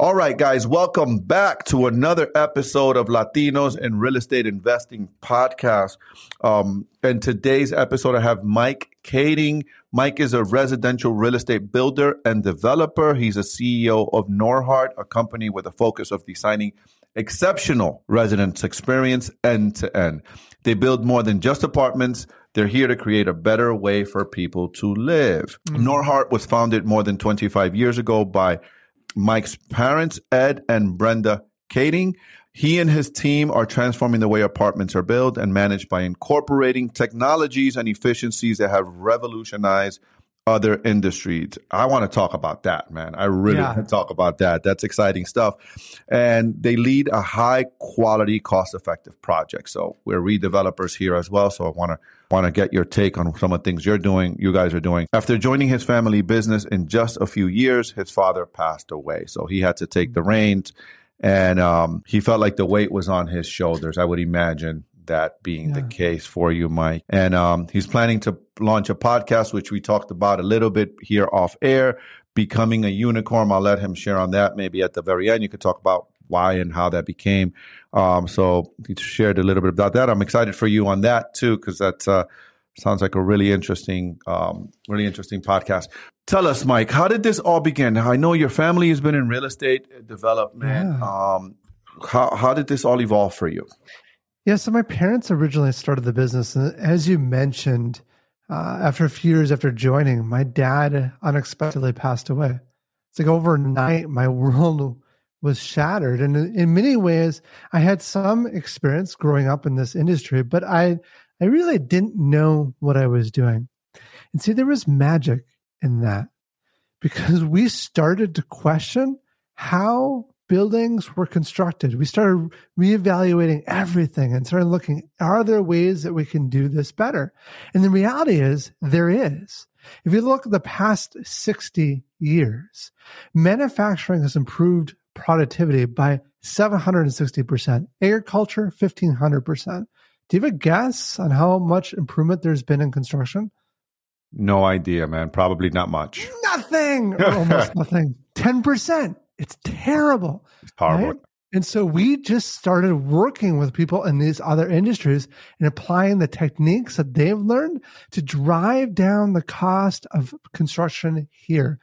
All right, guys, welcome back to another episode of Latinos in Real Estate Investing podcast. Um, in today's episode, I have Mike Kaeding. Mike is a residential real estate builder and developer. He's a CEO of Norhart, a company with a focus of designing exceptional residence experience end to end. They build more than just apartments. They're here to create a better way for people to live. Mm-hmm. Norhart was founded more than 25 years ago by Mike's parents, Ed and Brenda Kaeding. He and his team are transforming the way apartments are built and managed by incorporating technologies and efficiencies that have revolutionized other industries. I want to talk about that, man. I really yeah. want to talk about that. That's exciting stuff. And they lead a high quality, cost effective project. So we're redevelopers here as well. So I want to want to get your take on some of the things you're doing, you guys are doing. After joining his family business in just a few years, his father passed away. So he had to take the reins and um, he felt like the weight was on his shoulders. I would imagine that being yeah. the case for you, Mike. And um, he's planning to launch a podcast, which we talked about a little bit here off air, becoming a unicorn. I'll let him share on that maybe at the very end. You could talk about why and how that became. Um, so he shared a little bit about that. I'm excited for you on that too, because that uh, sounds like a really interesting, um, really interesting podcast. Tell us, Mike, how did this all begin? I know your family has been in real estate development. Yeah. Um, how, how did this all evolve for you? Yeah, so my parents originally started the business, and as you mentioned, uh, after a few years after joining, my dad unexpectedly passed away. It's like overnight, my world was shattered, and in, many ways, I had some experience growing up in this industry, but I I really didn't know what I was doing. And see, there was magic in that because we started to question how buildings were constructed. We started reevaluating everything and started looking, are there ways that we can do this better? And the reality is there is. If you look at the past 60 years, manufacturing has improved productivity by 760%, agriculture 1500%. Do you have a guess on how much improvement there's been in construction? No idea, man. Probably not much. Nothing, almost nothing. 10%. It's terrible. It's horrible. Right? And so we just started working with people in these other industries and applying the techniques that they've learned to drive down the cost of construction here.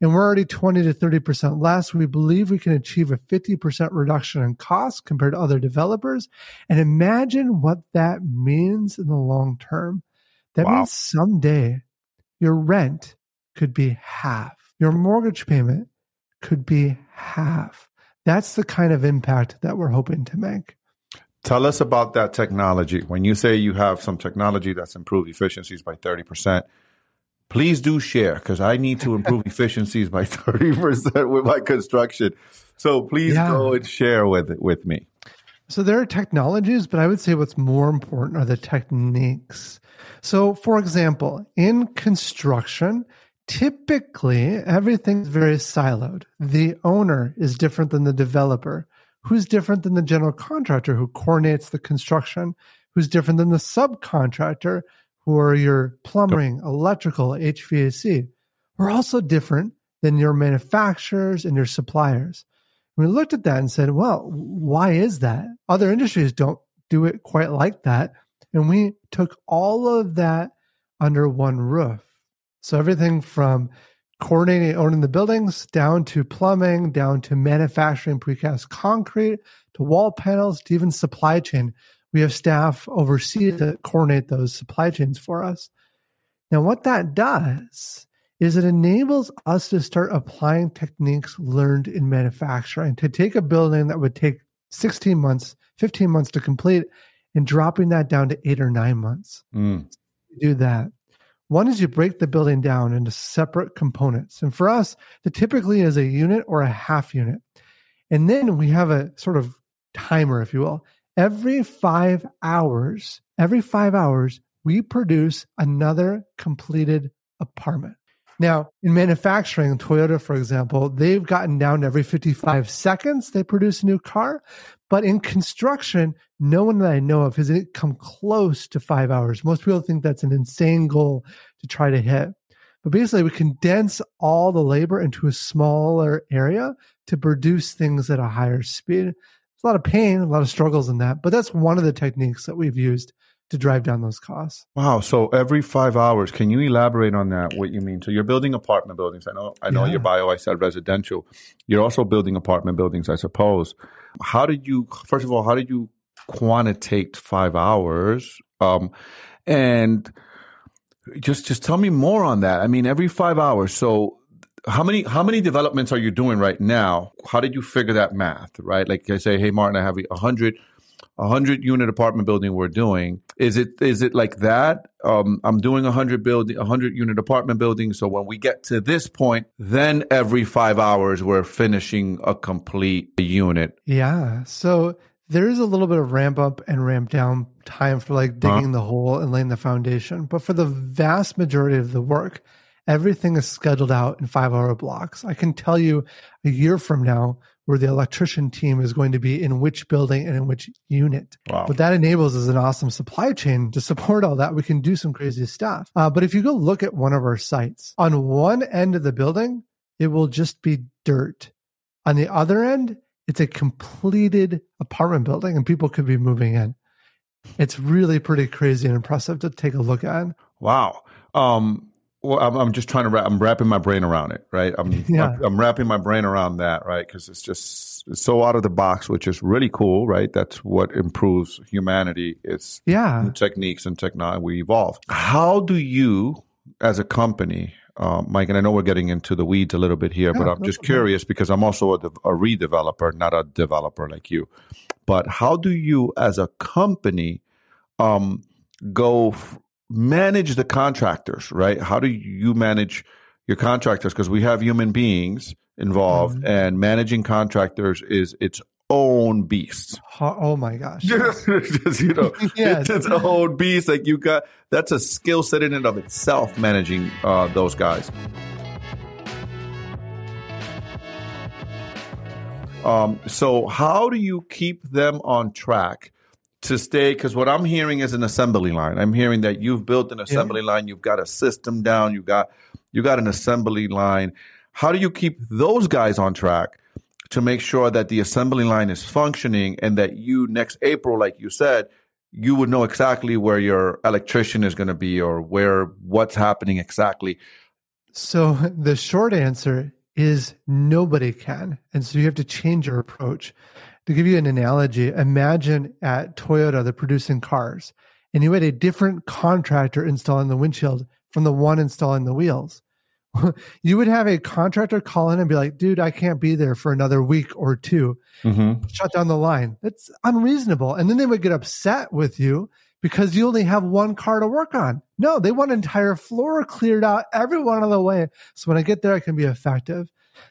And we're already 20 to 30% less. We believe we can achieve a 50% reduction in costs compared to other developers. And imagine what that means in the long term. That wow. means someday your rent could be half, your mortgage payment could be half. That's the kind of impact that we're hoping to make. Tell us about that technology. When you say you have some technology that's improved efficiencies by 30%, please do share because I need to improve efficiencies by 30% with my construction. So please yeah. go and share with with me. So there are technologies, but I would say what's more important are the techniques. So for example, in construction, typically everything's very siloed. The owner is different than the developer, who's different than the general contractor who coordinates the construction, who's different than the subcontractor who are your plumbing, electrical, HVAC. We're also different than your manufacturers and your suppliers. we looked at that and said, well, why is that? Other industries don't do it quite like that. And we took all of that under one roof. So everything from coordinating owning the buildings down to plumbing, down to manufacturing precast concrete, to wall panels, to even supply chain. We have staff overseas that coordinate those supply chains for us. Now, what that does is it enables us to start applying techniques learned in manufacturing to take a building that would take 16 months, 15 months to complete and dropping that down to eight or nine months. Mm. Do that. One is you break the building down into separate components. And for us, the typically is a unit or a half unit. And then we have a sort of timer, if you will. Every five hours, every five hours, we produce another completed apartment. Now, in manufacturing, Toyota, for example, they've gotten down to every 55 seconds they produce a new car. But in construction, no one that I know of has come close to five hours. Most people think that's an insane goal to try to hit. But basically, we condense all the labor into a smaller area to produce things at a higher speed. A lot of pain, a lot of struggles in that. But that's one of the techniques that we've used to drive down those costs. Wow. So every five hours, can you elaborate on that? What you mean? So you're building apartment buildings. I know. I know yeah. your bio. I said residential. You're also building apartment buildings, I suppose. How did you? First of all, how did you quantitate five hours? Um, and just just tell me more on that. I mean, every five hours. So how many how many developments are you doing right now? How did you figure that math? Right? Like I say, hey Martin, I have a hundred a hundred unit apartment building we're doing. Is it is it like that? Um, I'm doing a hundred building a hundred unit apartment building. So when we get to this point, then every five hours we're finishing a complete unit. Yeah. So there is a little bit of ramp up and ramp down time for like digging huh? the hole and laying the foundation. But for the vast majority of the work, everything is scheduled out in five hour blocks. I can tell you a year from now, where the electrician team is going to be in which building and in which unit. Wow. What that enables is an awesome supply chain to support all that. We can do some crazy stuff. Uh, but if you go look at one of our sites, on one end of the building, it will just be dirt. On the other end, it's a completed apartment building and people could be moving in. It's really pretty crazy and impressive to take a look at. Wow. Um, well, I'm, I'm, just trying to wrap, I'm wrapping my brain around it, right? I'm, yeah. I'm, I'm wrapping my brain around that, right? Because it's just it's so out of the box, which is really cool, right? That's what improves humanity. It's yeah, techniques and technology we evolve. How do you, as a company, uh, Mike, and I know we're getting into the weeds a little bit here, yeah, but I'm just curious because I'm also a, a redeveloper, not a developer like you. But how do you, as a company, um, go f- manage the contractors, right? How do you manage your contractors? Because we have human beings involved, mm-hmm. and managing contractors is its own beast. Oh my gosh! Just, you know, yes. it's its own beast. Like you got that's a skill set in and of itself managing uh, those guys. Um, so how do you keep them on track to stay because what i'm hearing is an assembly line. I'm hearing that you've built an assembly yeah. line you've got a system down you got you got an assembly line. How do you keep those guys on track to make sure that the assembly line is functioning and that you next april like you said you would know exactly where your electrician is going to be or where what's happening exactly? So the short answer is nobody can and so you have to change your approach to give you an analogy, imagine at Toyota, they're producing cars, and you had a different contractor installing the windshield from the one installing the wheels. you would have a contractor call in and be like, dude, I can't be there for another week or 2 mm-hmm. Shut down the line. That's unreasonable. And then they would get upset with you because you only have one car to work on. No, they want an entire floor cleared out, every one of the way. So when I get there, I can be effective.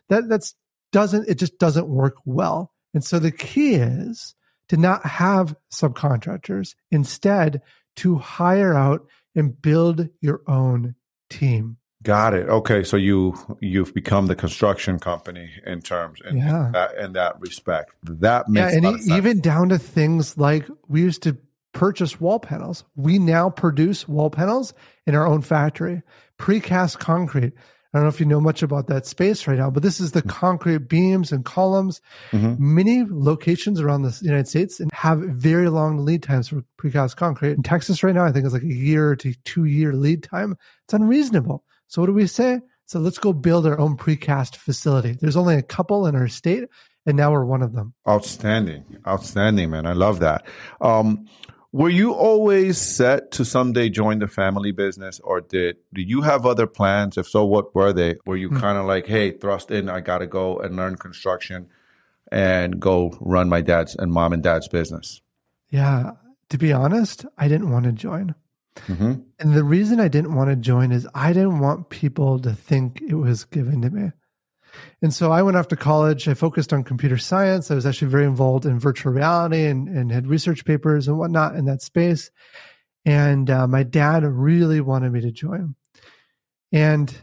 That that's doesn't it just doesn't work well. And so the key is to not have subcontractors, instead, to hire out and build your own team. Got it. Okay, so you you've become the construction company in terms in, yeah. in that in that respect. That makes yeah, and even down to things like we used to purchase wall panels. We now produce wall panels in our own factory, precast concrete. I don't know if you know much about that space right now, but this is the concrete beams and columns. Mm-hmm. Many locations around the United States and have very long lead times for precast concrete. In Texas right now, I think it's like a year to two year lead time. It's unreasonable. So what do we say? So let's go build our own precast facility. There's only a couple in our state, and now we're one of them. Outstanding, outstanding, man. I love that. Um, were you always set to someday join the family business, or did do you have other plans? If so, what were they? Were you mm-hmm. kind of like, hey, thrust in, I got to go and learn construction and go run my dad's and mom and dad's business? Yeah, to be honest, I didn't want to join. Mm-hmm. And the reason I didn't want to join is I didn't want people to think it was given to me. And so I went off to college. I focused on computer science. I was actually very involved in virtual reality and, and had research papers and whatnot in that space. And uh, my dad really wanted me to join. And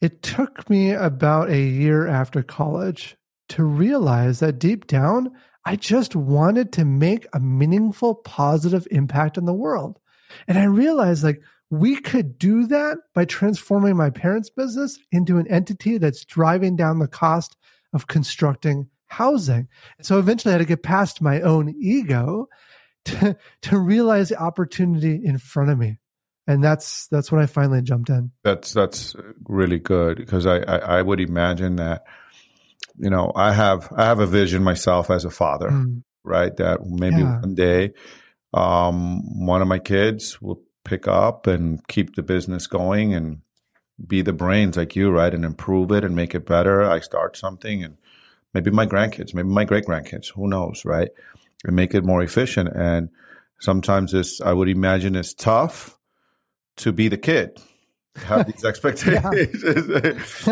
it took me about a year after college to realize that deep down, I just wanted to make a meaningful, positive impact in the world. And I realized like we could do that by transforming my parents' business into an entity that's driving down the cost of constructing housing. So eventually I had to get past my own ego to, to realize the opportunity in front of me and that's that's when I finally jumped in. That's that's really good because I, I, I would imagine that you know I have I have a vision myself as a father, mm. right? That maybe yeah. one day um, one of my kids will pick up and keep the business going and be the brains like you, right? And improve it and make it better. I start something and maybe my grandkids, maybe my great grandkids, who knows, right? And make it more efficient. And sometimes this, I would imagine, is tough to be the kid have these expectations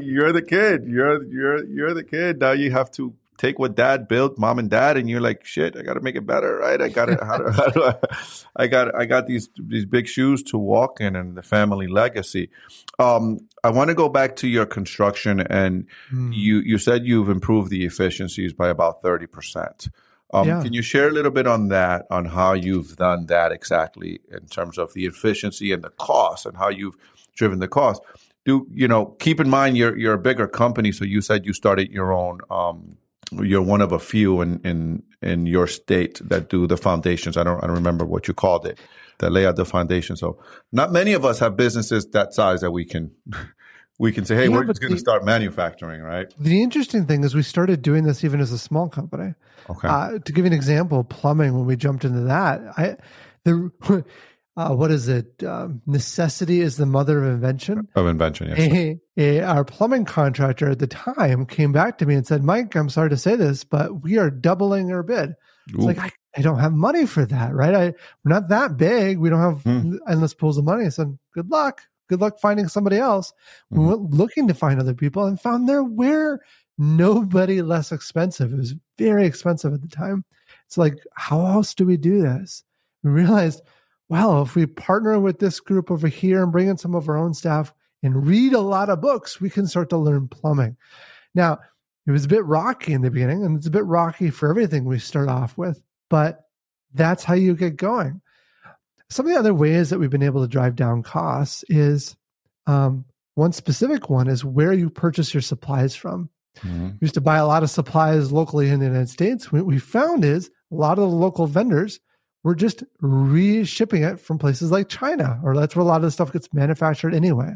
you're the kid you're you're you're the kid now you have to take what dad built mom and dad and you're like shit i gotta make it better right i gotta how do, how do I, I got i got these these big shoes to walk in and the family legacy um i want to go back to your construction and mm. you you said you've improved the efficiencies by about 30 percent um, yeah. Can you share a little bit on that, on how you've done that exactly in terms of the efficiency and the cost, and how you've driven the cost? Do you know? Keep in mind you're you're a bigger company, so you said you started your own. Um, you're one of a few in in in your state that do the foundations. I don't I don't remember what you called it that lay out the foundation. So not many of us have businesses that size that we can we can say, hey, yeah, we're just going to start manufacturing, right? The interesting thing is we started doing this even as a small company. Okay. Uh, to give you an example, plumbing, when we jumped into that, I, the, uh, what is it? Um, necessity is the mother of invention. Of invention, yes. A, a, our plumbing contractor at the time came back to me and said, Mike, I'm sorry to say this, but we are doubling our bid. It's like, I, I, don't have money for that, right? I, we're not that big. We don't have hmm. endless pools of money. I said, good luck good luck finding somebody else. Mm-hmm. We went looking to find other people and found there were nobody less expensive. It was very expensive at the time. It's like, how else do we do this? We realized, well, if we partner with this group over here and bring in some of our own staff and read a lot of books, we can start to learn plumbing. Now, it was a bit rocky in the beginning, and it's a bit rocky for everything we start off with, but that's how you get going. Some of the other ways that we've been able to drive down costs is um, one specific one is where you purchase your supplies from. Mm-hmm. We used to buy a lot of supplies locally in the United States. What we found is a lot of the local vendors were just reshipping it from places like China, or that's where a lot of the stuff gets manufactured anyway.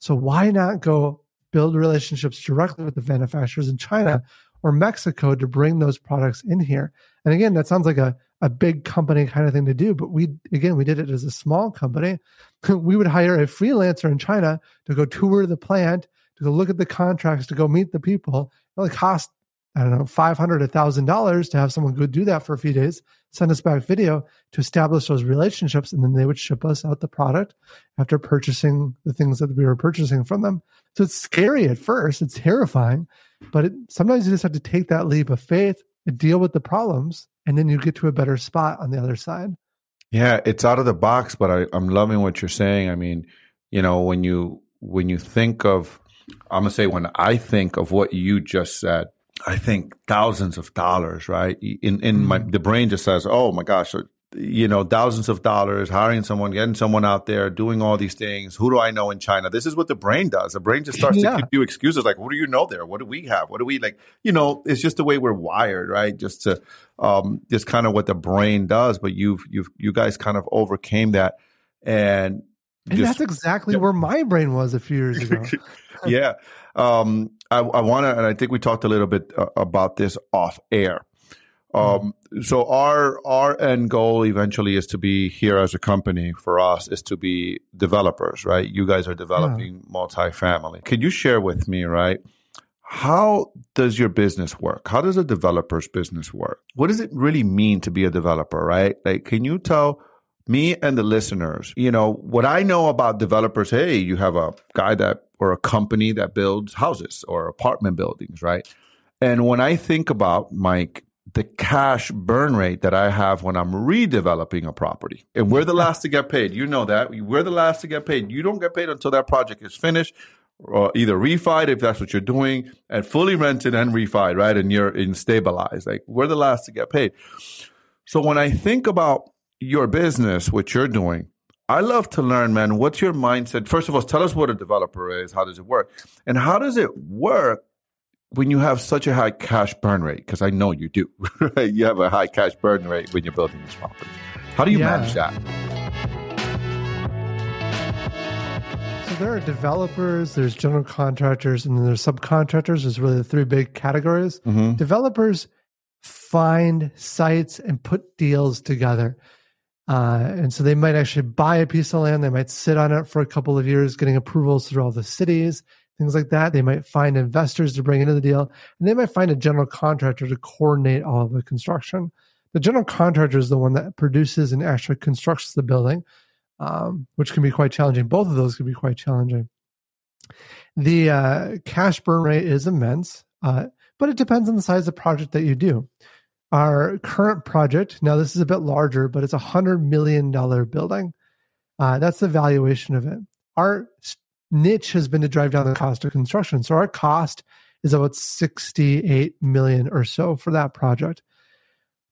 So why not go build relationships directly with the manufacturers in China or Mexico to bring those products in here? And again, that sounds like a a big company kind of thing to do. But we, again, we did it as a small company. we would hire a freelancer in China to go tour the plant, to go look at the contracts, to go meet the people. It only cost, I don't know, five hundred, a thousand dollars to have someone go do that for a few days, send us back video to establish those relationships, and then they would ship us out the product after purchasing the things that we were purchasing from them. So it's scary at first, it's terrifying, but it, sometimes you just have to take that leap of faith and deal with the problems and then you get to a better spot on the other side. Yeah, it's out of the box, but I, I'm loving what you're saying. I mean, you know, when you when you think of, I'm gonna say when I think of what you just said, I think thousands of dollars, right? In in mm-hmm. my the brain just says, oh my gosh, you know, thousands of dollars, hiring someone, getting someone out there, doing all these things. Who do I know in China? This is what the brain does. The brain just starts yeah. to give you excuses like, what do you know there? What do we have? What do we like? You know, it's just the way we're wired, right? Just to, um, just kind of what the brain does. But you've, you've, you guys kind of overcame that. And, and just, that's exactly yeah. where my brain was a few years ago. yeah. Um, I, I want to, and I think we talked a little bit uh, about this off air. Um, so our our end goal eventually is to be here as a company for us is to be developers, right? You guys are developing yeah. multifamily. Could you share with me, right? How does your business work? How does a developer's business work? What does it really mean to be a developer, right? Like, can you tell me and the listeners, you know, what I know about developers, hey, you have a guy that or a company that builds houses or apartment buildings, right? And when I think about Mike, the cash burn rate that I have when I'm redeveloping a property, and we're the last to get paid. You know that we're the last to get paid. You don't get paid until that project is finished, or either refied if that's what you're doing, and fully rented and refied, right? And you're in stabilized. Like we're the last to get paid. So when I think about your business, what you're doing, I love to learn, man. What's your mindset? First of all, tell us what a developer is. How does it work? And how does it work when you have such a high cash burn rate? Because I know you do. Right? You have a high cash burn rate when you're building these properties. How do you Yeah. manage that? So there are developers, there's general contractors, and then there's subcontractors. There's really the three big categories. Mm-hmm. Developers find sites and put deals together. Uh, and so they might actually buy a piece of land. They might sit on it for a couple of years, getting approvals through all the cities, things like that. They might find investors to bring into the deal, and they might find a general contractor to coordinate all of the construction. The general contractor is the one that produces and actually constructs the building, um, which can be quite challenging. Both of those can be quite challenging. The uh, cash burn rate is immense, uh, but it depends on the size of the project that you do. Our current project, now this is a bit larger, but it's a $100 million building. Uh, that's the valuation of it. Our niche has been to drive down the cost of construction. So our cost is about 68 million or so for that project.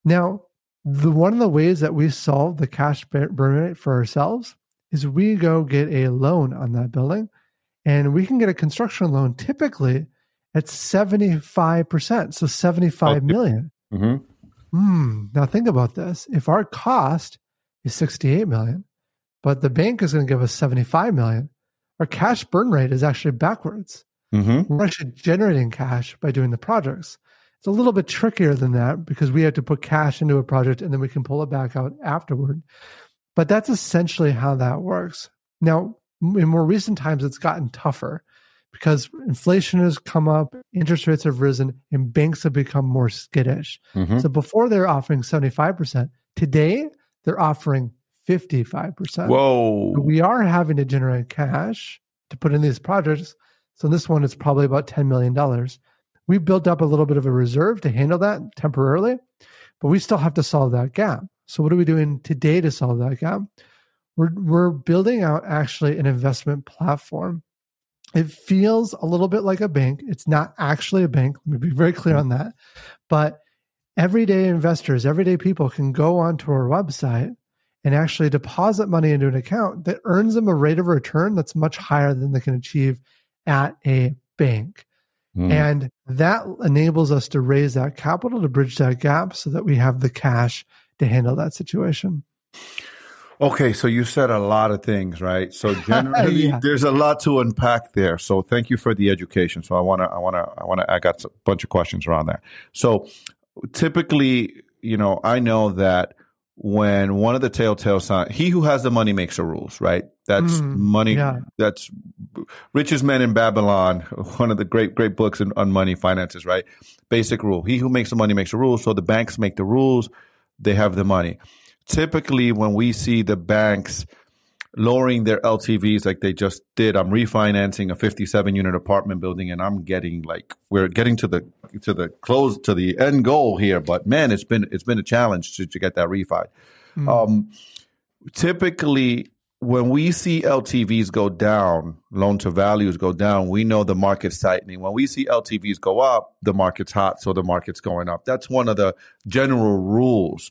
Now, the one of the ways that we solve the cash burn rate for ourselves is we go get a loan on that building and we can get a construction loan typically at 75%. So seventy-five Okay. million. Mm-hmm. Hmm. Now think about this. If our cost is 68 million, but the bank is going to give us 75 million, our cash burn rate is actually backwards. Mm-hmm. We're actually generating cash by doing the projects. It's a little bit trickier than that because we have to put cash into a project and then we can pull it back out afterward. But that's essentially how that works. Now, in more recent times, it's gotten tougher because inflation has come up, interest rates have risen, and banks have become more skittish. Mm-hmm. So before they're offering 75%, today they're offering 55%. Whoa. We are having to generate cash to put in these projects. So this one is probably about $10 million. We built up a little bit of a reserve to handle that temporarily, but we still have to solve that gap. So what are we doing today to solve that gap? We're, we're building out actually an investment platform. It feels a little bit like a bank. It's not actually a bank. Let me be very clear on that. But everyday investors, everyday people can go onto our website and actually deposit money into an account that earns them a rate of return that's much higher than they can achieve at a bank. Mm. And that enables us to raise that capital to bridge that gap so that we have the cash to handle that situation. Okay, so you said a lot of things, right? So generally, Yeah. there's a lot to unpack there. So thank you for the education. So I wanna, I wanna, I wanna. I got a bunch of questions around that. So typically, you know, I know that when one of the telltale signs, he who has the money makes the rules, right? That's Mm, money. yeah. That's richest men in Babylon. One of the great, great books in, on money finances, right? Basic rule: he who makes the money makes the rules. So the banks make the rules; they have the money. Typically, when we see the banks lowering their LTVs like they just did. I'm refinancing a 57 unit apartment building and I'm getting like we're getting to the to the close to the end goal here, but man, it's been it's been a challenge to, to get that refi. Mm. Um, typically when we see LTVs go down, loan to values go down, we know the market's tightening. When we see LTVs go up, the market's hot, so the market's going up. That's one of the general rules.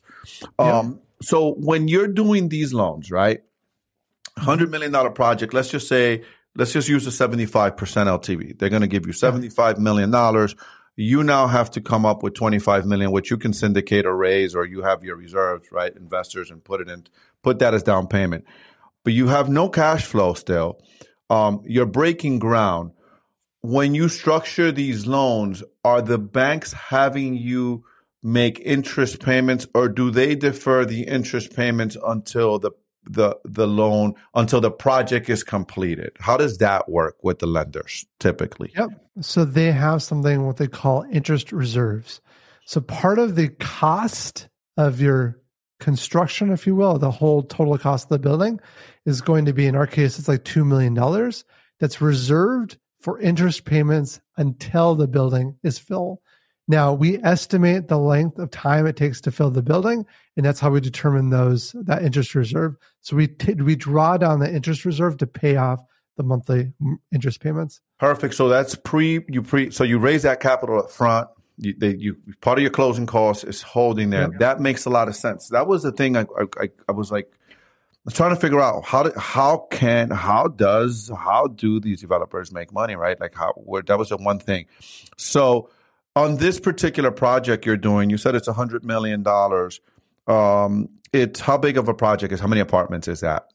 Yeah. Um, so when you're doing these loans, right? hundred million dollar project. Let's just say, let's just use a seventy five percent LTV. They're going to give you seventy five million dollars. You now have to come up with twenty five million, which you can syndicate or raise, or you have your reserves, right? Investors, and put it in, put that as down payment. But you have no cash flow still. Um, you're breaking ground. When you structure these loans, are the banks having you make interest payments, or do they defer the interest payments until the the the loan until the project is completed. How does that work with the lenders typically? Yep. So they have something what they call interest reserves. So part of the cost of your construction, if you will, the whole total cost of the building is going to be, in our case, it's like $2 million that's reserved for interest payments until the building is filled. Now we estimate the length of time it takes to fill the building, and that's how we determine those that interest reserve. So we t- we draw down the interest reserve to pay off the monthly mm, interest payments. Perfect. So that's pre you pre so you raise that capital up front. You, they, you part of your closing costs is holding there. Yep. That makes a lot of sense. That was the thing I I, I was like I was trying to figure out how do, how can how does how do these developers make money right like how where that was the one thing. So on this particular project you're doing, you said it's a hundred million dollars. Um, it's how big of a project is? How many apartments is that?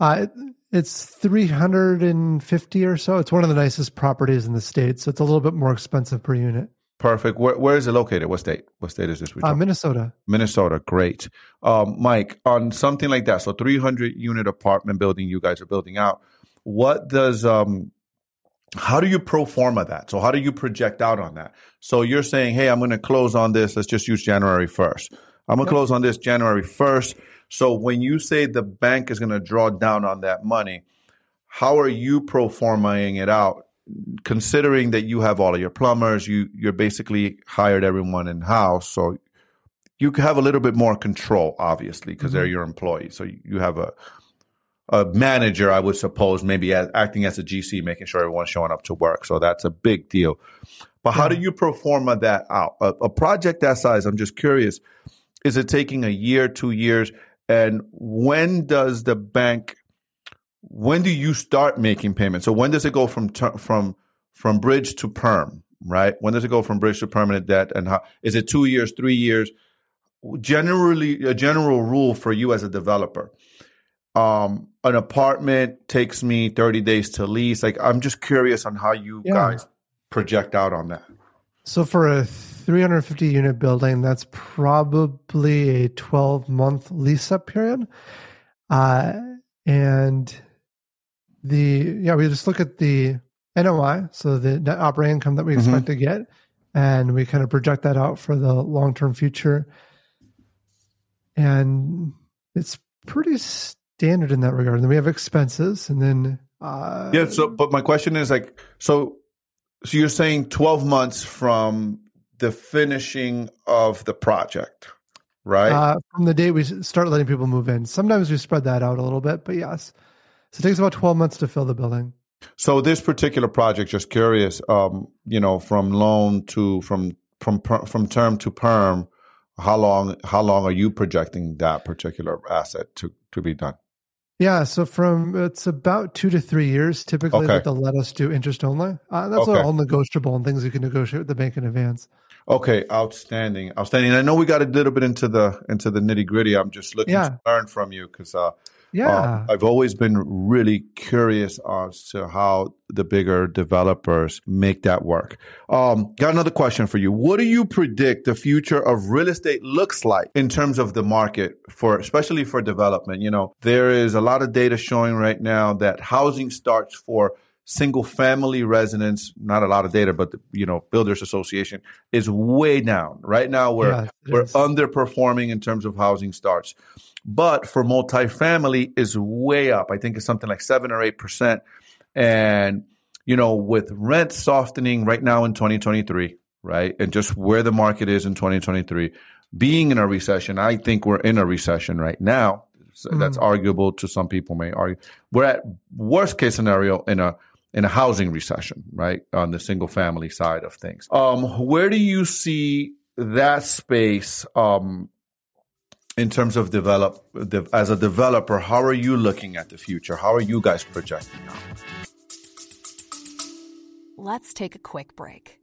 Uh, it's 350 or so. It's one of the nicest properties in the state, so it's a little bit more expensive per unit. Perfect. Where, where is it located? What state? What state is this? Uh, Minnesota. Minnesota. Great. Um, Mike, on something like that, so 300 unit apartment building you guys are building out. What does um, how do you pro forma that? So how do you project out on that? So you're saying, hey, I'm going to close on this. Let's just use January 1st. I'm going to yep. close on this January 1st. So when you say the bank is going to draw down on that money, how are you pro formaing it out? Considering that you have all of your plumbers, you you're basically hired everyone in house, so you have a little bit more control, obviously, because mm-hmm. they're your employees. So you have a a manager, I would suppose, maybe as, acting as a GC, making sure everyone's showing up to work. So that's a big deal. But how do you perform that out? A, a, project that size, I'm just curious, is it taking a year, two years? And when does the bank, when do you start making payments? So when does it go from, from, from bridge to perm, right? When does it go from bridge to permanent debt? And how, is it two years, three years? Generally, a general rule for you as a developer um, an apartment takes me 30 days to lease. Like, I'm just curious on how you yeah. guys project out on that. So, for a 350 unit building, that's probably a 12 month lease up period. Uh, and the, yeah, we just look at the NOI, so the net operating income that we mm-hmm. expect to get, and we kind of project that out for the long term future. And it's pretty standard in that regard. And then we have expenses, and then uh, yeah. So, but my question is like, so, so you're saying 12 months from the finishing of the project, right? Uh, from the day we start letting people move in. Sometimes we spread that out a little bit, but yes. So it takes about 12 months to fill the building. So this particular project, just curious, um, you know, from loan to from from from term to perm, how long how long are you projecting that particular asset to to be done? Yeah, so from it's about two to three years typically okay. that they'll let us do interest only. Uh, that's okay. all negotiable and things you can negotiate with the bank in advance. Okay, outstanding, outstanding. I know we got a little bit into the into the nitty gritty. I'm just looking yeah. to learn from you because uh, yeah. Uh, I've always been really curious as to how the bigger developers make that work. Um, got another question for you. What do you predict the future of real estate looks like in terms of the market for, especially for development? You know, there is a lot of data showing right now that housing starts for single family residents, not a lot of data, but the, you know, builders association is way down. Right now we're yeah, we're is. underperforming in terms of housing starts. But for multifamily is way up. I think it's something like 7 or 8%. And you know, with rent softening right now in 2023, right? And just where the market is in 2023, being in a recession, I think we're in a recession right now. So mm-hmm. That's arguable to some people may argue. We're at worst case scenario in a in a housing recession, right? On the single family side of things. Um, where do you see that space um, in terms of develop as a developer? How are you looking at the future? How are you guys projecting out? Let's take a quick break.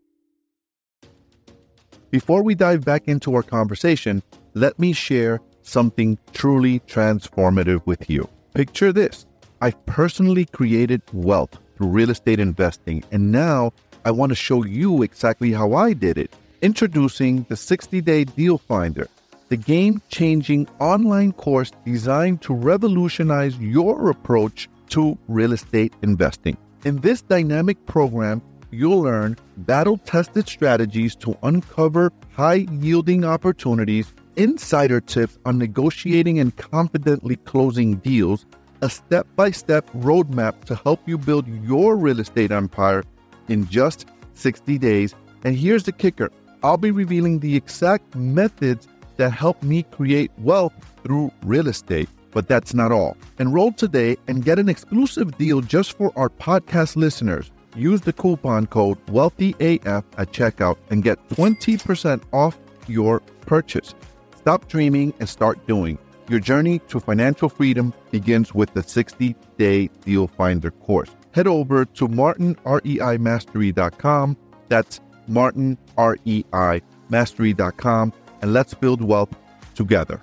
Before we dive back into our conversation, let me share something truly transformative with you. Picture this I've personally created wealth through real estate investing. And now I want to show you exactly how I did it. Introducing the 60 Day Deal Finder, the game changing online course designed to revolutionize your approach to real estate investing. In this dynamic program, you'll learn battle tested strategies to uncover high yielding opportunities, insider tips on negotiating and confidently closing deals, a step by step roadmap to help you build your real estate empire in just 60 days. And here's the kicker I'll be revealing the exact methods that help me create wealth through real estate. But that's not all. Enroll today and get an exclusive deal just for our podcast listeners. Use the coupon code WealthyAF at checkout and get 20% off your purchase. Stop dreaming and start doing. Your journey to financial freedom begins with the 60 day deal finder course. Head over to martinreimastery.com. That's martinreimastery.com and let's build wealth together.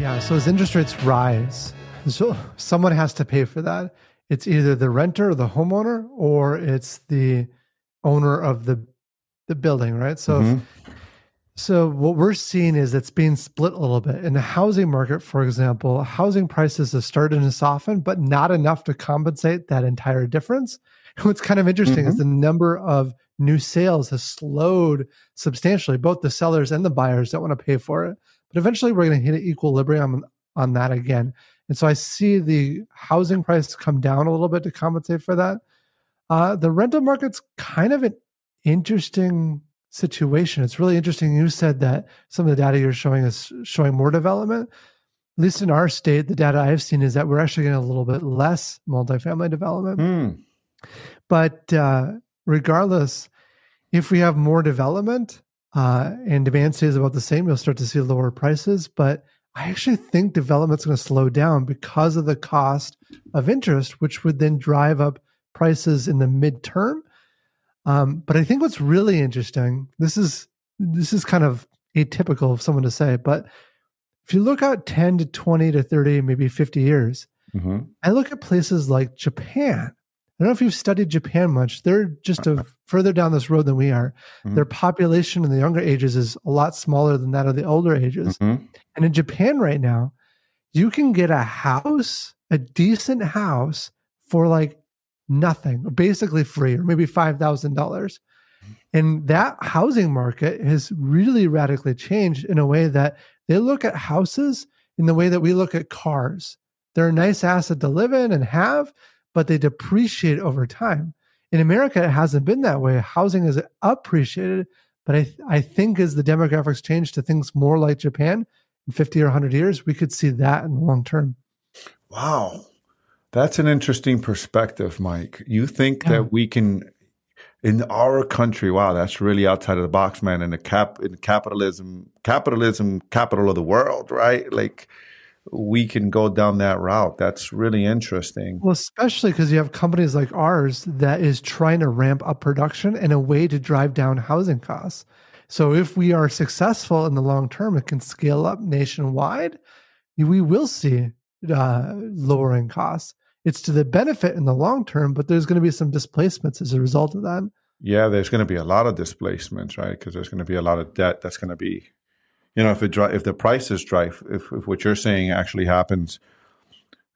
Yeah. So as interest rates rise, so someone has to pay for that. It's either the renter or the homeowner, or it's the owner of the the building, right? So, mm-hmm. if, so what we're seeing is it's being split a little bit in the housing market. For example, housing prices have started to soften, but not enough to compensate that entire difference. What's kind of interesting mm-hmm. is the number of new sales has slowed substantially. Both the sellers and the buyers don't want to pay for it. But eventually we're going to hit an equilibrium on that again. And so I see the housing price come down a little bit to compensate for that. Uh, the rental market's kind of an interesting situation. It's really interesting. You said that some of the data you're showing is showing more development. At least in our state, the data I've seen is that we're actually getting a little bit less multifamily development. Mm. But uh, regardless, if we have more development, uh, and demand stays about the same, you'll start to see lower prices. But I actually think development's going to slow down because of the cost of interest, which would then drive up prices in the midterm. Um, but I think what's really interesting, this is this is kind of atypical of someone to say, but if you look out 10 to 20 to 30, maybe 50 years, mm-hmm. I look at places like Japan I don't know if you've studied Japan much. They're just a further down this road than we are. Mm-hmm. Their population in the younger ages is a lot smaller than that of the older ages. Mm-hmm. And in Japan right now, you can get a house, a decent house for like nothing, basically free, or maybe $5,000. And that housing market has really radically changed in a way that they look at houses in the way that we look at cars. They're a nice asset to live in and have, but they depreciate over time. In America, it hasn't been that way. Housing is appreciated, but I, I think as the demographics change to things more like Japan in 50 or 100 years, we could see that in the long term. Wow. That's an interesting perspective, Mike. You think yeah. that we can in our country, wow, that's really outside of the box, man. In the cap in capitalism, capitalism, capital of the world, right? Like we can go down that route. That's really interesting. Well, especially because you have companies like ours that is trying to ramp up production in a way to drive down housing costs. So if we are successful in the long term, it can scale up nationwide. We will see uh, lowering costs. It's to the benefit in the long term, but there's going to be some displacements as a result of that. Yeah, there's going to be a lot of displacements, right? Because there's going to be a lot of debt that's going to be you know, if it if the prices drive, if, if what you're saying actually happens,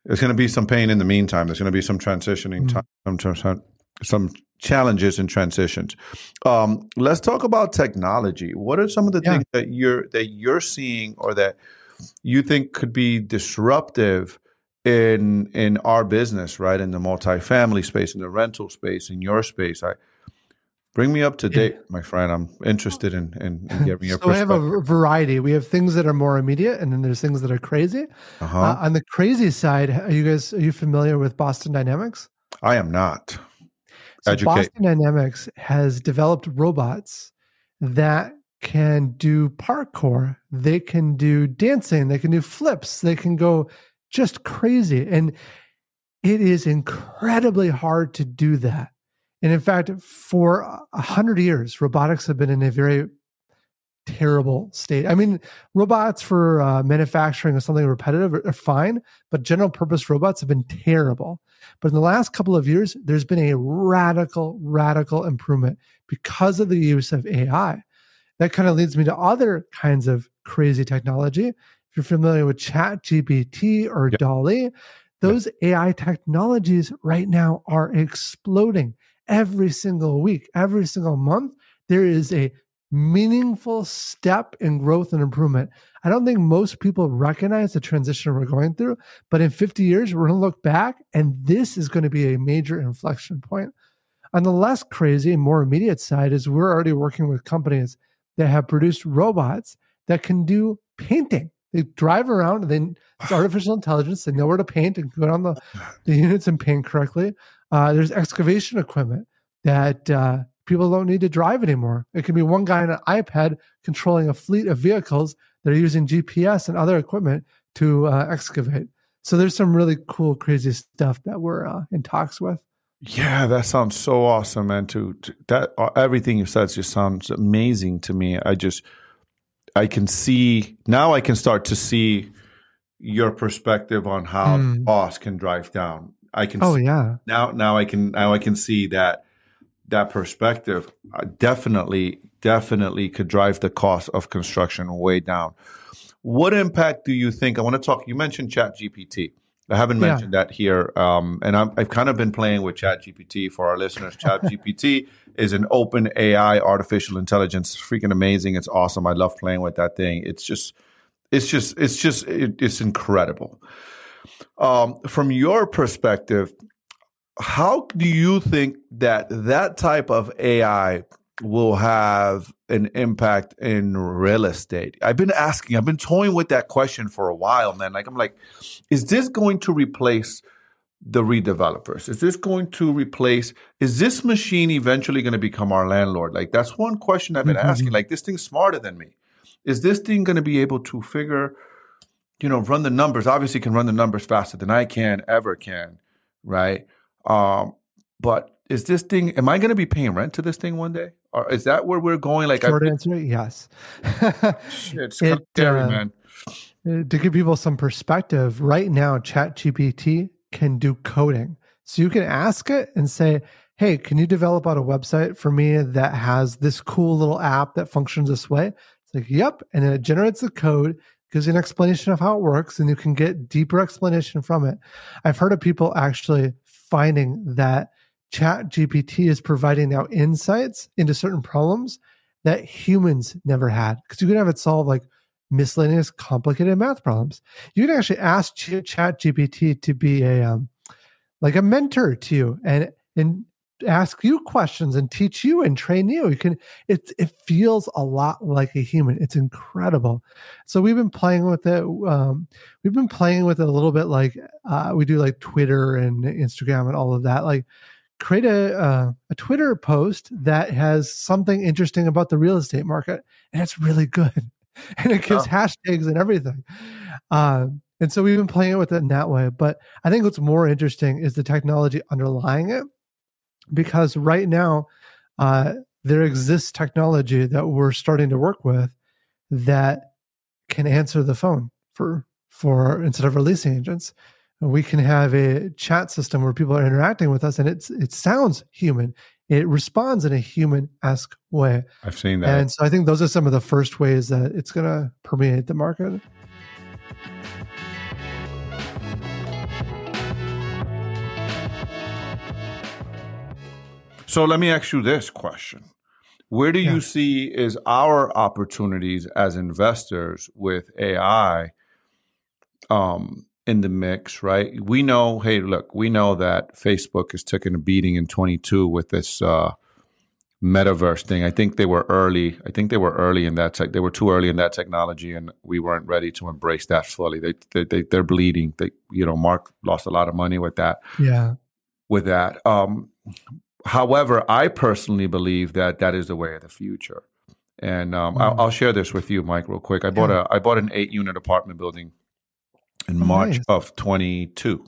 there's going to be some pain in the meantime. There's going to be some transitioning mm-hmm. time, some, some challenges and transitions. Um, let's talk about technology. What are some of the yeah. things that you're that you're seeing or that you think could be disruptive in in our business, right? In the multifamily space, in the rental space, in your space. I Bring me up to date, yeah. my friend. I'm interested in, in, in getting your perspective. so we have a variety. We have things that are more immediate, and then there's things that are crazy. Uh-huh. Uh, on the crazy side, are you guys are you familiar with Boston Dynamics? I am not. So Educate. Boston Dynamics has developed robots that can do parkour. They can do dancing. They can do flips. They can go just crazy, and it is incredibly hard to do that and in fact, for a hundred years, robotics have been in a very terrible state. I mean, robots for uh, manufacturing or something repetitive are, are, fine, but general purpose robots have been terrible. But in the last couple of years, there's been a radical, radical improvement because of the use of AI. That kind of leads me to other kinds of crazy technology. If you're familiar with Chat GPT or Yep. Dall-E, those AI technologies right now are exploding every single week, every single month. There is a meaningful step in growth and improvement. I don't think most people recognize the transition we're going through, but in 50 years, we're going to look back and this is going to be a major inflection point. On the less crazy, more immediate side is we're already working with companies that have produced robots that can do painting. They drive around and then it's artificial intelligence. They know where to paint and go down the, the units and paint correctly. Uh, there's excavation equipment that uh, people don't need to drive anymore. It can be one guy on an iPad controlling a fleet of vehicles that are using GPS and other equipment to uh, excavate. So there's some really cool, crazy stuff that we're uh, in talks with. Yeah, that sounds so awesome, man. To, to that, uh, everything you said just sounds amazing to me. I just, I can see now. I can start to see your perspective on how Mm. cost can drive down. I can. Oh see, yeah, now. Now I can. Now I can see that that perspective uh, definitely, definitely could drive the cost of construction way down. What impact do you think? I want to talk. You mentioned Chat GPT. I haven't Yeah. mentioned that here, um, and I'm, I've kind of been playing with Chat GPT for our listeners. Chat GPT is an open AI artificial intelligence. It's freaking amazing. It's awesome. I love playing with that thing. It's just, it's just, it's just, it, it's incredible. Um, from your perspective, how do you think that that type of AI will have an impact in real estate? I've been asking, I've been toying with that question for a while, man. Like, I'm like, is this going to replace the redevelopers? Is this going to replace, is this machine eventually going to become our landlord? Like, that's one question I've been Mhm. asking. Like, this thing's smarter than me. Is this thing going to be able to figure, you know, run the numbers? Obviously, can run the numbers faster than I can, ever can, right? Um, but is this thing, am I going to be paying rent to this thing one day? Or is that where we're going? Like, short I, answer, yes. shit, it's It, scary, uh, man. To give people some perspective, right now, ChatGPT can do coding. So you can ask it and say, Hey, can you develop out a website for me that has this cool little app that functions this way? It's like, Yep. And then it generates the code, gives you an explanation of how it works, and you can get deeper explanation from it. I've heard of people actually finding that ChatGPT is providing now insights into certain problems that humans never had. Because you can have it solve like miscellaneous complicated math problems. You can actually ask Ch- Chat GPT to be a um, like a mentor to you and and ask you questions and teach you and train you. You can it it feels a lot like a human. It's incredible. So we've been playing with it. Um, we've been playing with it a little bit like uh, we do like Twitter and Instagram and all of that. Like create a uh, a Twitter post that has something interesting about the real estate market, and it's really good. And it gives Oh. hashtags and everything. Um, and so we've been playing it with it in that way. But I think what's more interesting is the technology underlying it, because right now uh, there exists technology that we're starting to work with that can answer the phone for for instead of our leasing agents. We can have a chat system where people are interacting with us and it's it sounds human. It responds in a human-esque way. I've seen that. and so i think those are some of the first ways that it's going to permeate the market So let me ask you this question. Where do Yeah. you see is our opportunities as investors with AI um, in the mix, right? We know, hey, look, we know that Facebook is taking a beating in 22 with this uh, metaverse thing. I think they were early. I think they were early in that tech. They were too early in that technology, and we weren't ready to embrace that fully. They, they, they they're bleeding. They, you know, Mark lost a lot of money with that yeah with that. Um, however, I personally believe that that is the way of the future. And um, I'll, Mm. I'll share this with you, Mike, real quick. I bought Yeah. a I bought an eight unit apartment building in Oh, March nice. of 22.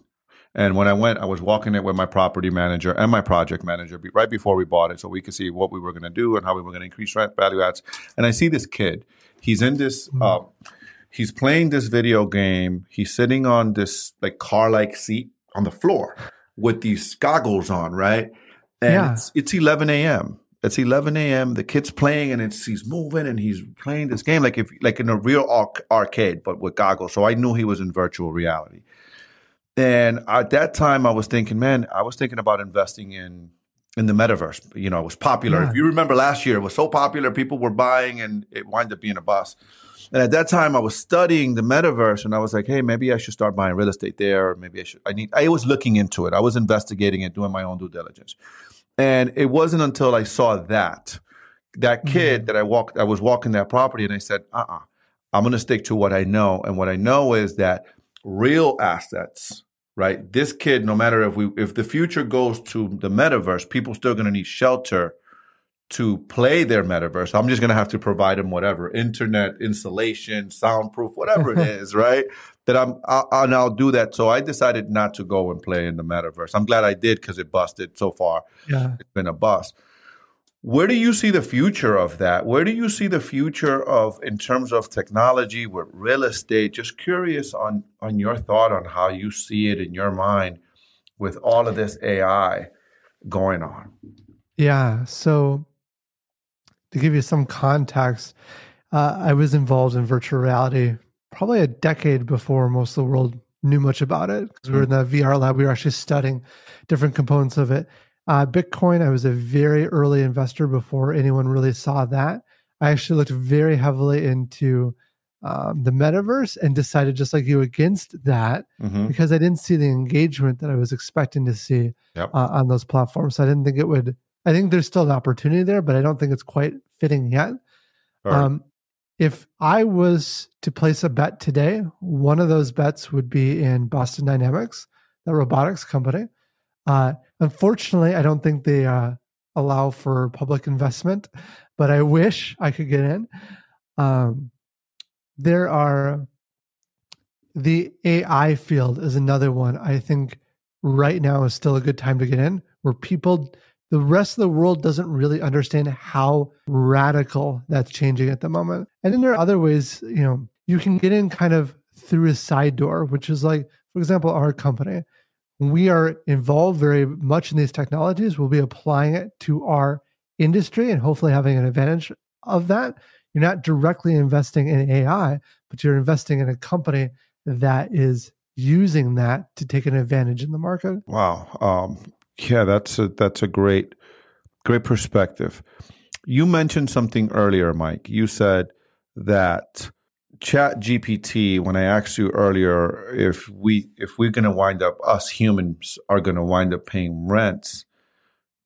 And when I went, I was walking it with my property manager and my project manager right before we bought it, so we could see what we were going to do and how we were going to increase rent value adds. And I see this kid. He's in this. Mm. Um, he's playing this video game. He's sitting on this like car like seat on the floor with these goggles on, right? And Yeah. it's it's 11 a.m. it's 11 a.m. The kid's playing and it's he's moving and he's playing this game like if like in a real arc- arcade, but with goggles. So I knew he was in virtual reality. And at that time, I was thinking, man, I was thinking about investing in in the metaverse. You know, it was popular. Yeah. If you remember last year, it was so popular, people were buying, and it wound up being a bust. And at that time, I was studying the metaverse, and I was like, "Hey, maybe I should start buying real estate there. Or maybe I should. I need. I was looking into it. I was investigating it, doing my own due diligence. And it wasn't until I saw that that kid that I walked. I was walking that property, and I said, "Uh, uh-uh, I'm going to stick to what I know. And what I know is that real assets." Right. This kid, no matter if we if the future goes to the metaverse, people still going to need shelter to play their metaverse, I'm just going to have to provide them whatever internet insulation, soundproof, whatever it is, right? That I'm, I'll, and I'll do that. So I decided not to go and play in the metaverse. I'm glad I did because it busted so far. Yeah. It's been a bust. Where do you see the future of that? Where do you see the future of in terms of technology with real estate? Just curious on on your thought on how you see it in your mind with all of this AI going on. Yeah. So, to give you some context, uh, I was involved in virtual reality probably a decade before most of the world knew much about it because we were in the VR lab. We were actually studying different components of it. Uh, Bitcoin, I was a very early investor before anyone really saw that. I actually looked very heavily into um, the metaverse and decided, just like you, against that Mm-hmm. because I didn't see the engagement that I was expecting to see Yep. uh, on those platforms. I didn't think it would. I think there's still an opportunity there, but I don't think it's quite fitting yet. Right. Um, if I was to place a bet today, one of those bets would be in Boston Dynamics, the robotics company. Uh, unfortunately, I don't think they uh, allow for public investment, but I wish I could get in. Um, there are the AI field is another one. I think right now is still a good time to get in, where people, the rest of the world doesn't really understand how radical that's changing at the moment. And then there are other ways, you know, you can get in kind of through a side door, which is like, for example, our company. We are involved very much in these technologies. We'll be applying it to our industry and hopefully having an advantage of that. You're not directly investing in AI, but you're investing in a company that is using that to take an advantage in the market. Wow. Um, yeah, that's a that's a great great perspective. You mentioned something earlier, Mike. You said that Chat GPT, when I asked you earlier if we if we're gonna wind up us humans are gonna wind up paying rents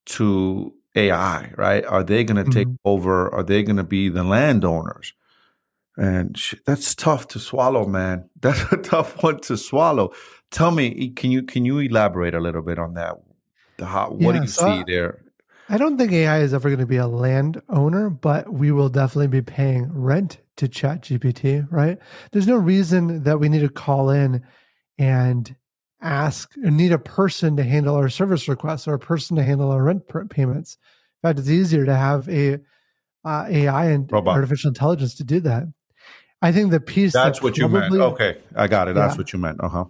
to AI, right? Are they gonna take Mhm. over? Are they gonna be the landowners? And sh- that's tough to swallow, man. That's a tough one to swallow. Tell me, can you can you elaborate a little bit on that? The how, what do you so see there? I don't think AI is ever going to be a landowner, but we will definitely be paying rent to ChatGPT, right? There's no reason that we need to call in and ask or need a person to handle our service requests or a person to handle our rent payments. In fact, it's easier to have a uh, AI and Robot. artificial intelligence to do that. I think the piece That's that what you meant. Okay, I got it. That's what you meant. Uh huh.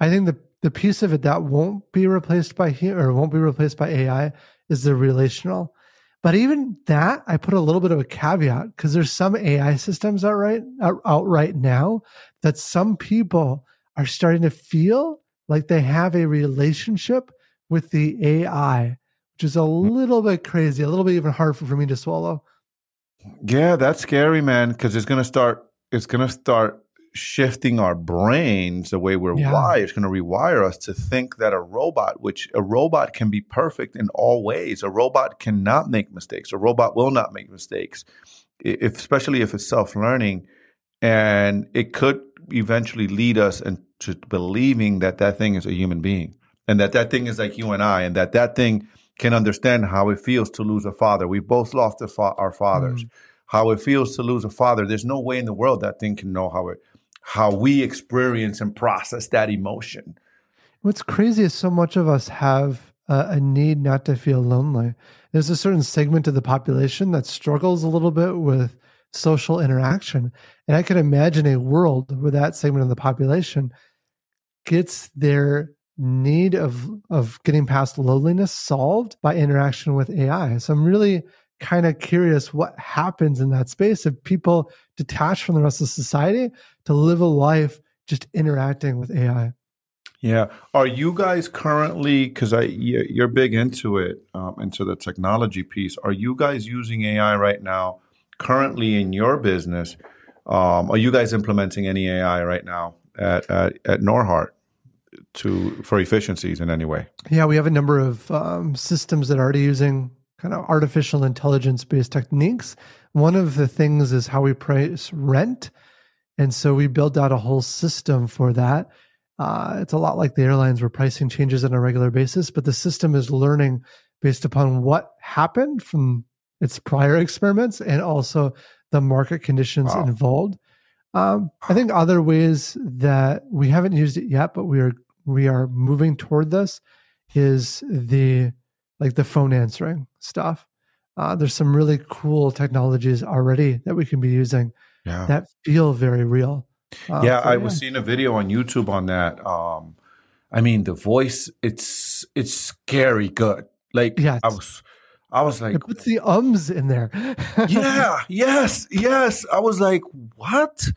I think the the piece of it that won't be replaced by or won't be replaced by AI is the relational. But even that, I put a little bit of a caveat because there's some AI systems out right out, out right now that some people are starting to feel like they have a relationship with the AI, which is a hmm. little bit crazy, a little bit even hard for, for me to swallow. Yeah, that's scary, man. Because it's gonna start. It's gonna start shifting our brains the way we're Yeah. wired. It's gonna rewire us to think that a robot, which a robot can be perfect in all ways. A robot cannot make mistakes. A robot will not make mistakes, if, especially if it's self-learning, and it could eventually lead us into believing that that thing is a human being, and that that thing is like you and I, and that that thing can understand how it feels to lose a father. We've both lost fa- our fathers. Mm. How it feels to lose a father. There's no way in the world that thing can know how it, how we experience and process that emotion. What's crazy is so much of us have a, a need not to feel lonely. There's a certain segment of the population that struggles a little bit with social interaction. And I can imagine a world where that segment of the population gets their need of of getting past loneliness solved by interaction with AI. So I'm really kind of curious what happens in that space if people detach from the rest of society to live a life just interacting with AI. Yeah. Are you guys currently, because I you're big into it, um, into the technology piece, are you guys using AI right now currently in your business? Um, are you guys implementing any AI right now at, at, at Norhart? to for efficiencies in any way? Yeah, we have a number of um, systems that are already using kind of artificial intelligence based techniques. One of the things is how we price rent, and so we built out a whole system for that. Uh, it's a lot like the airlines where pricing changes on a regular basis, but the system is learning based upon what happened from its prior experiments and also the market conditions wow. involved. Um, I think other ways that we haven't used it yet, but we are we are moving toward this is the like the phone answering stuff. Uh, there's some really cool technologies already that we can be using yeah. that feel very real. Uh, yeah, so, I yeah. was seeing a video on YouTube on that. Um, I mean, the voice it's it's scary good. Like. I was I was like, it puts the ums in there. yeah, yes, yes. I was like, what?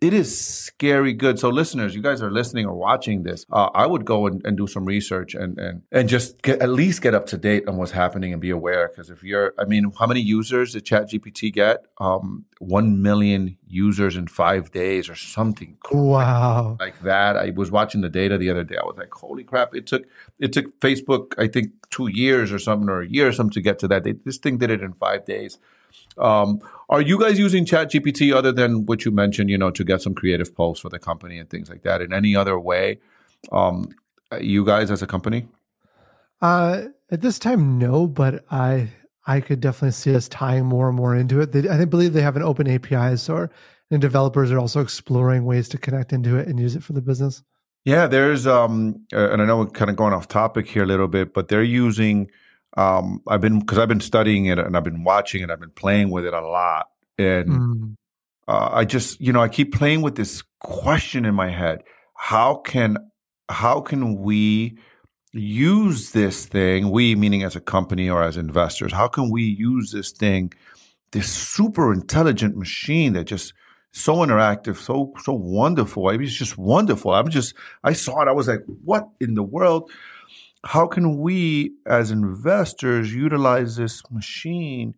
It is scary good. So, listeners, you guys are listening or watching this. Uh, I would go and, and, do some research and and and just get, at least get up to date on what's happening and be aware. Because if you're, I mean, how many users did ChatGPT get? Um, One million users in five days or something. Wow, like that. I was watching the data the other day. I was like, holy crap! It took it took Facebook, I think, two years or something, or a year or something to get to that. They, this thing did it in five days. Um, are you guys using ChatGPT other than what you mentioned, you know, to get some creative posts for the company and things like that in any other way? Um, you guys as a company? Uh, at this time, no, but I I could definitely see us tying more and more into it. They, I believe they have an open API, so and developers are also exploring ways to connect into it and use it for the business. Yeah, there's um, uh, and I know we're kind of going off topic here a little bit, but they're using um, I've been because I've been studying it and I've been watching it. I've been playing with it a lot, and mm. uh, I just you know I keep playing with this question in my head: How can how can we use this thing? We meaning as a company or as investors, how can we use this thing, this super intelligent machine that just so interactive, so so wonderful. I mean, it's just wonderful. I'm just I saw it. I was like, what in the world? How can we as investors utilize this machine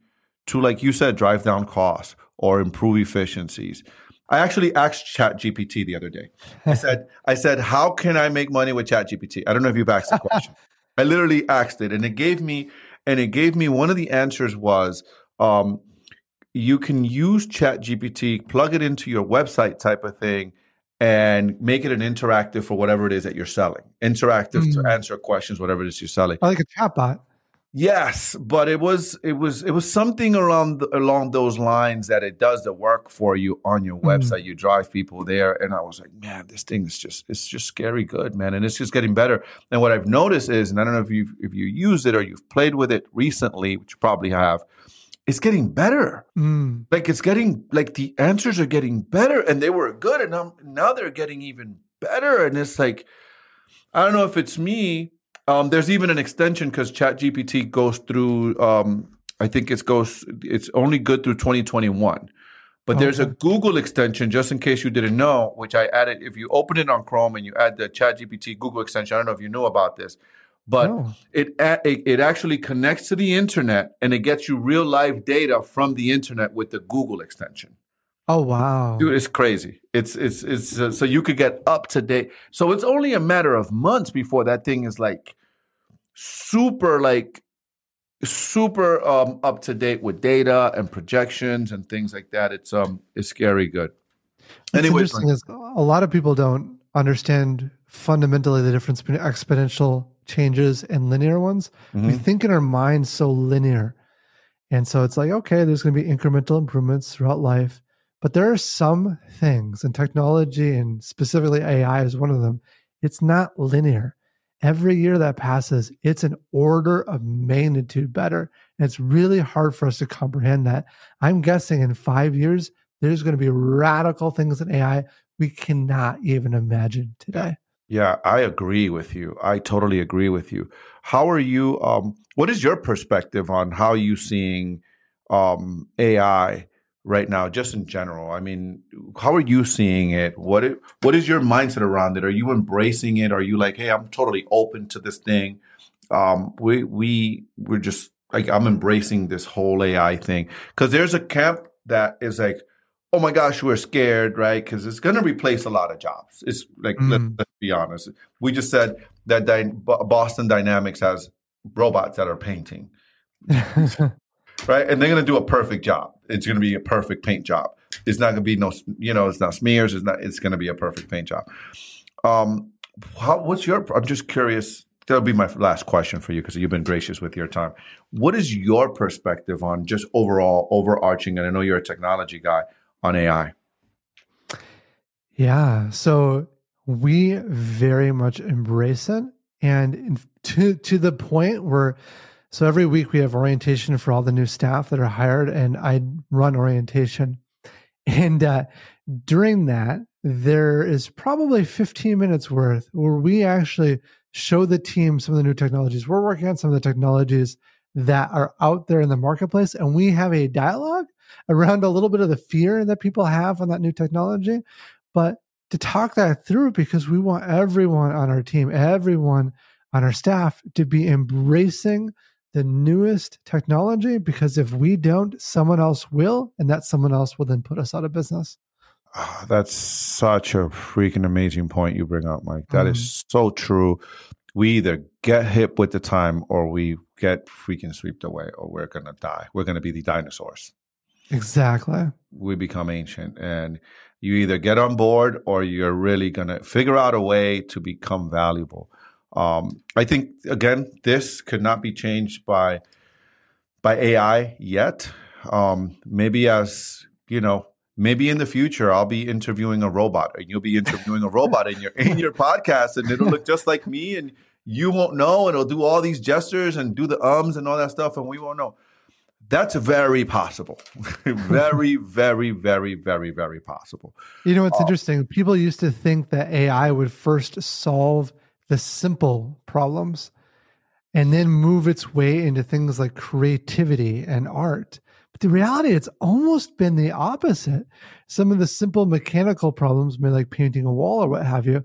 to like you said drive down costs or improve efficiencies? I actually asked chat gpt the other day. I said i said how can i make money with chat gpt i don't know if you've asked the question. I literally asked it and it gave me and it gave me one of the answers was um, you can use chat gpt plug it into your website type of thing and make it an interactive for whatever it is that you're selling. Interactive mm. to answer questions, whatever it is you're selling. I like a chatbot. Yes, but it was it was it was something around the, along those lines that it does the work for you on your mm. website. You drive people there, and I was like, man, this thing is just it's just scary good, man, and it's just getting better. And what I've noticed is, and I don't know if you if you use it or you've played with it recently, which you probably have, it's getting better. Mm. Like it's getting like the answers are getting better, and they were good, and now, now they're getting even better. And it's like I don't know if it's me. Um, there's even an extension because ChatGPT goes through. Um, I think it goes. It's only good through 2021. But okay. there's a Google extension, just in case you didn't know, which I added. If you open it on Chrome and you add the ChatGPT Google extension, I don't know if you knew about this but oh. it, it it actually connects to the internet and it gets you real live data from the internet with the Google extension. Oh wow, dude, it's crazy. It's it's it's uh, so you could get up to date. So it's only a matter of months before that thing is like super like super um, up to date with data and projections and things like that. It's um it's scary good. Anyway, a lot of people don't understand fundamentally the difference between exponential changes and linear ones. Mm-hmm. We think in our minds so linear. And so it's like, okay, there's going to be incremental improvements throughout life. But there are some things, and technology and specifically AI is one of them. It's not linear. Every year that passes, it's an order of magnitude better. And it's really hard for us to comprehend that. I'm guessing in five years, there's going to be radical things in AI we cannot even imagine today. Yeah, I agree with you. I totally agree with you. How are you? Um, what is your perspective on how you seeing um, AI right now, just in general? I mean, how are you seeing it? What it, what is your mindset around it? Are you embracing it? Are you like, hey, I'm totally open to this thing? Um, we we we're just like I'm embracing this whole AI thing because there's a camp that is like, oh my gosh, we're scared, right? Because it's going to replace a lot of jobs. It's like mm. let, us be honest. We just said that Dy- Boston Dynamics has robots that are painting. right? And they're going to do a perfect job. It's going to be a perfect paint job. It's not going to be no, you know, it's not smears. It's not. It's going to be a perfect paint job. Um, how, what's your? I'm just curious. That'll be my last question for you because you've been gracious with your time. What is your perspective on just overall overarching? And I know you're a technology guy on AI. Yeah. So we very much embrace it, and to to the point where so every week we have orientation for all the new staff that are hired, and I run orientation. And uh, during that, there is probably 15 minutes worth where we actually show the team some of the new technologies. We're working on some of the technologies that are out there in the marketplace, and we have a dialogue around a little bit of the fear that people have on that new technology. But to talk that through, because we want everyone on our team, everyone on our staff to be embracing the newest technology because if we don't, someone else will, and that someone else will then put us out of business. Oh, that's such a freaking amazing point you bring up, Mike. That mm. is so true. We either get hip with the time or we get freaking swept away or we're going to die. We're going to be the dinosaurs. Exactly. We become ancient and you either get on board or you're really going to figure out a way to become valuable. Um, I think again, this could not be changed by by AI yet. Um, maybe as you know, maybe in the future I'll be interviewing a robot, and you'll be interviewing a robot in your in your podcast, and it'll look just like me, and you won't know, and it'll do all these gestures and do the ums and all that stuff, and we won't know. That's very possible. very, very, very, very, very possible. You know, what's uh, interesting. People used to think that AI would first solve the simple problems and then move its way into things like creativity and art. But the reality, it's almost been the opposite. Some of the simple mechanical problems, maybe like painting a wall or what have you,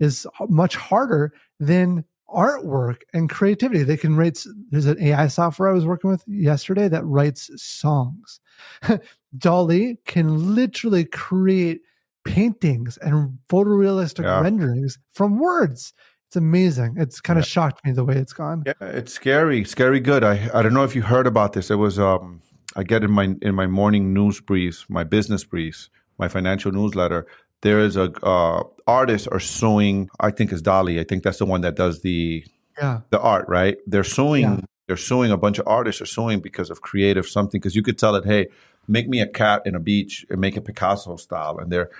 is much harder than artwork and creativity. They can write, there's an AI software I was working with yesterday that writes songs. DALL-E can literally create paintings and photorealistic yeah. renderings from words it's amazing. It's kind of shocked me the way it's gone. Yeah, it's scary, scary good. I I don't know if you heard about this. It was um I get in my in my morning news briefs, my business briefs, my financial newsletter. There is a uh, artist are suing. I think it's DALL-E. I think that's the one that does the yeah the art. Right? They're suing. Yeah. They're suing a bunch of artists are suing because of creative something. Because you could tell it, hey, make me a cat in a beach and make it Picasso style, and they're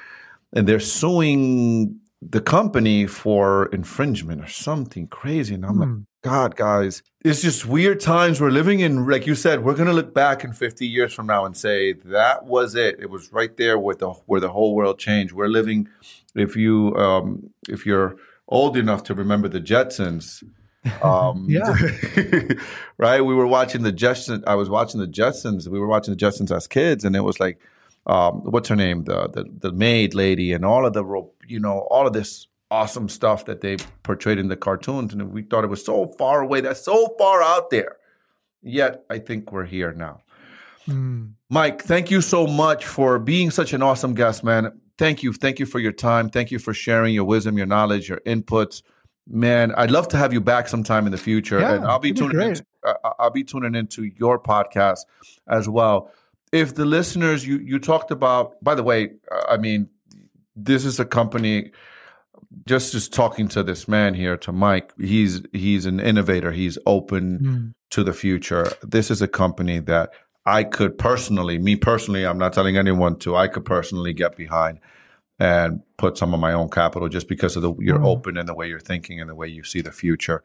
and they're suing the company for infringement or something crazy. And I'm like, hmm. God, guys, it's just weird times we're living in. Like you said, we're gonna look back in 50 years from now and say that was it. It was right there with the where the whole world changed. We're living. If you um, if you're old enough to remember the Jetsons, um, yeah, right. We were watching the Jetsons. I was watching the Jetsons. We were watching the Jetsons as kids, and it was like um, what's her name, the, the the maid lady, and all of the you know all of this awesome stuff that they portrayed in the cartoons, and we thought it was so far away, that's so far out there. Yet I think we're here now. Mm. Mike, thank you so much for being such an awesome guest, man. Thank you, thank you for your time. Thank you for sharing your wisdom, your knowledge, your inputs. Man, I'd love to have you back sometime in the future, yeah, and I'll be tuning in. Uh, I'll be tuning into your podcast as well if the listeners you you talked about by the way uh, i mean this is a company just just talking to this man here to mike he's he's an innovator he's open mm. to the future this is a company that i could personally me personally i'm not telling anyone to i could personally get behind and put some of my own capital just because of the you're mm. open in the way you're thinking and the way you see the future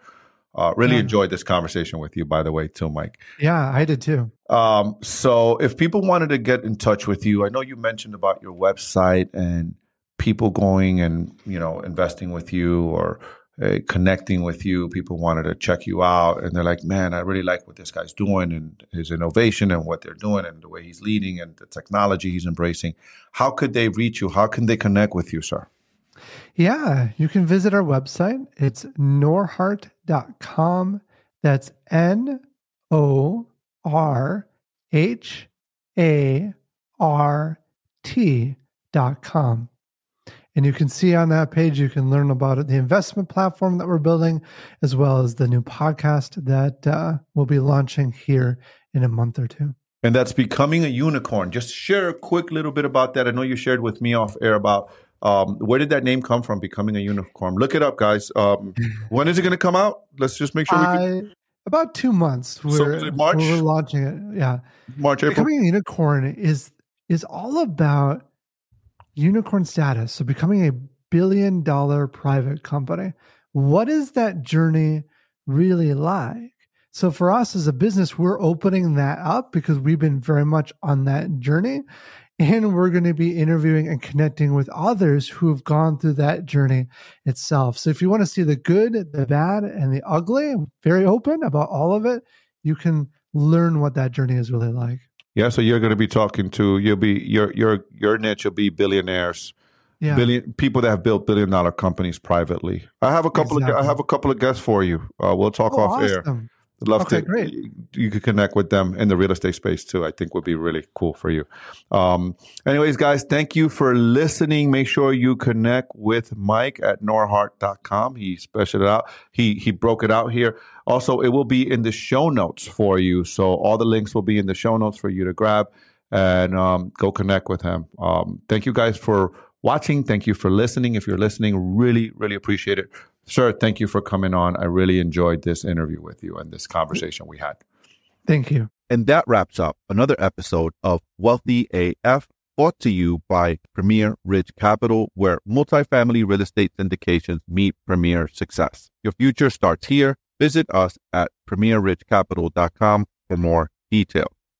uh, really yeah. enjoyed this conversation with you, by the way, too, Mike. Yeah, I did too. Um, so, if people wanted to get in touch with you, I know you mentioned about your website and people going and you know investing with you, or uh, connecting with you. People wanted to check you out, and they're like, "Man, I really like what this guy's doing and his innovation and what they're doing and the way he's leading and the technology he's embracing." How could they reach you? How can they connect with you, sir? Yeah, you can visit our website. It's norhart.com. That's N O R H A R T.com. And you can see on that page, you can learn about it—the investment platform that we're building, as well as the new podcast that uh, we'll be launching here in a month or two. And that's becoming a unicorn. Just share a quick little bit about that. I know you shared with me off air about um, where did that name come from? Becoming a unicorn. Look it up, guys. Um, when is it going to come out? Let's just make sure we can. about two months. We're, so March. We're launching it. Yeah, March, April. Becoming a unicorn is is all about unicorn status. So becoming a billion dollar private company. What is that journey really like? So for us as a business, we're opening that up because we've been very much on that journey. And we're going to be interviewing and connecting with others who have gone through that journey itself. So if you want to see the good, the bad, and the ugly, very open about all of it, you can learn what that journey is really like. Yeah, so you're going to be talking to you'll be your your your niche will be billionaires, yeah. billion people that have built billion dollar companies privately. I have a couple exactly. of I have a couple of guests for you. Uh, we'll talk oh, off awesome. air. I'd love okay, to. Great. You could connect with them in the real estate space too. I think would be really cool for you. Um, anyways, guys, thank you for listening. Make sure you connect with Mike at norhart.com. He special it out. He he broke it out here. Also, it will be in the show notes for you. So all the links will be in the show notes for you to grab and um, go connect with him. Um, thank you guys for watching. Thank you for listening. If you're listening, really, really appreciate it. Sir, thank you for coming on. I really enjoyed this interview with you and this conversation we had. Thank you. And that wraps up another episode of Wealthy AF, brought to you by Premier Ridge Capital, where multifamily real estate syndications meet premier success. Your future starts here. Visit us at premierridgecapital.com for more details.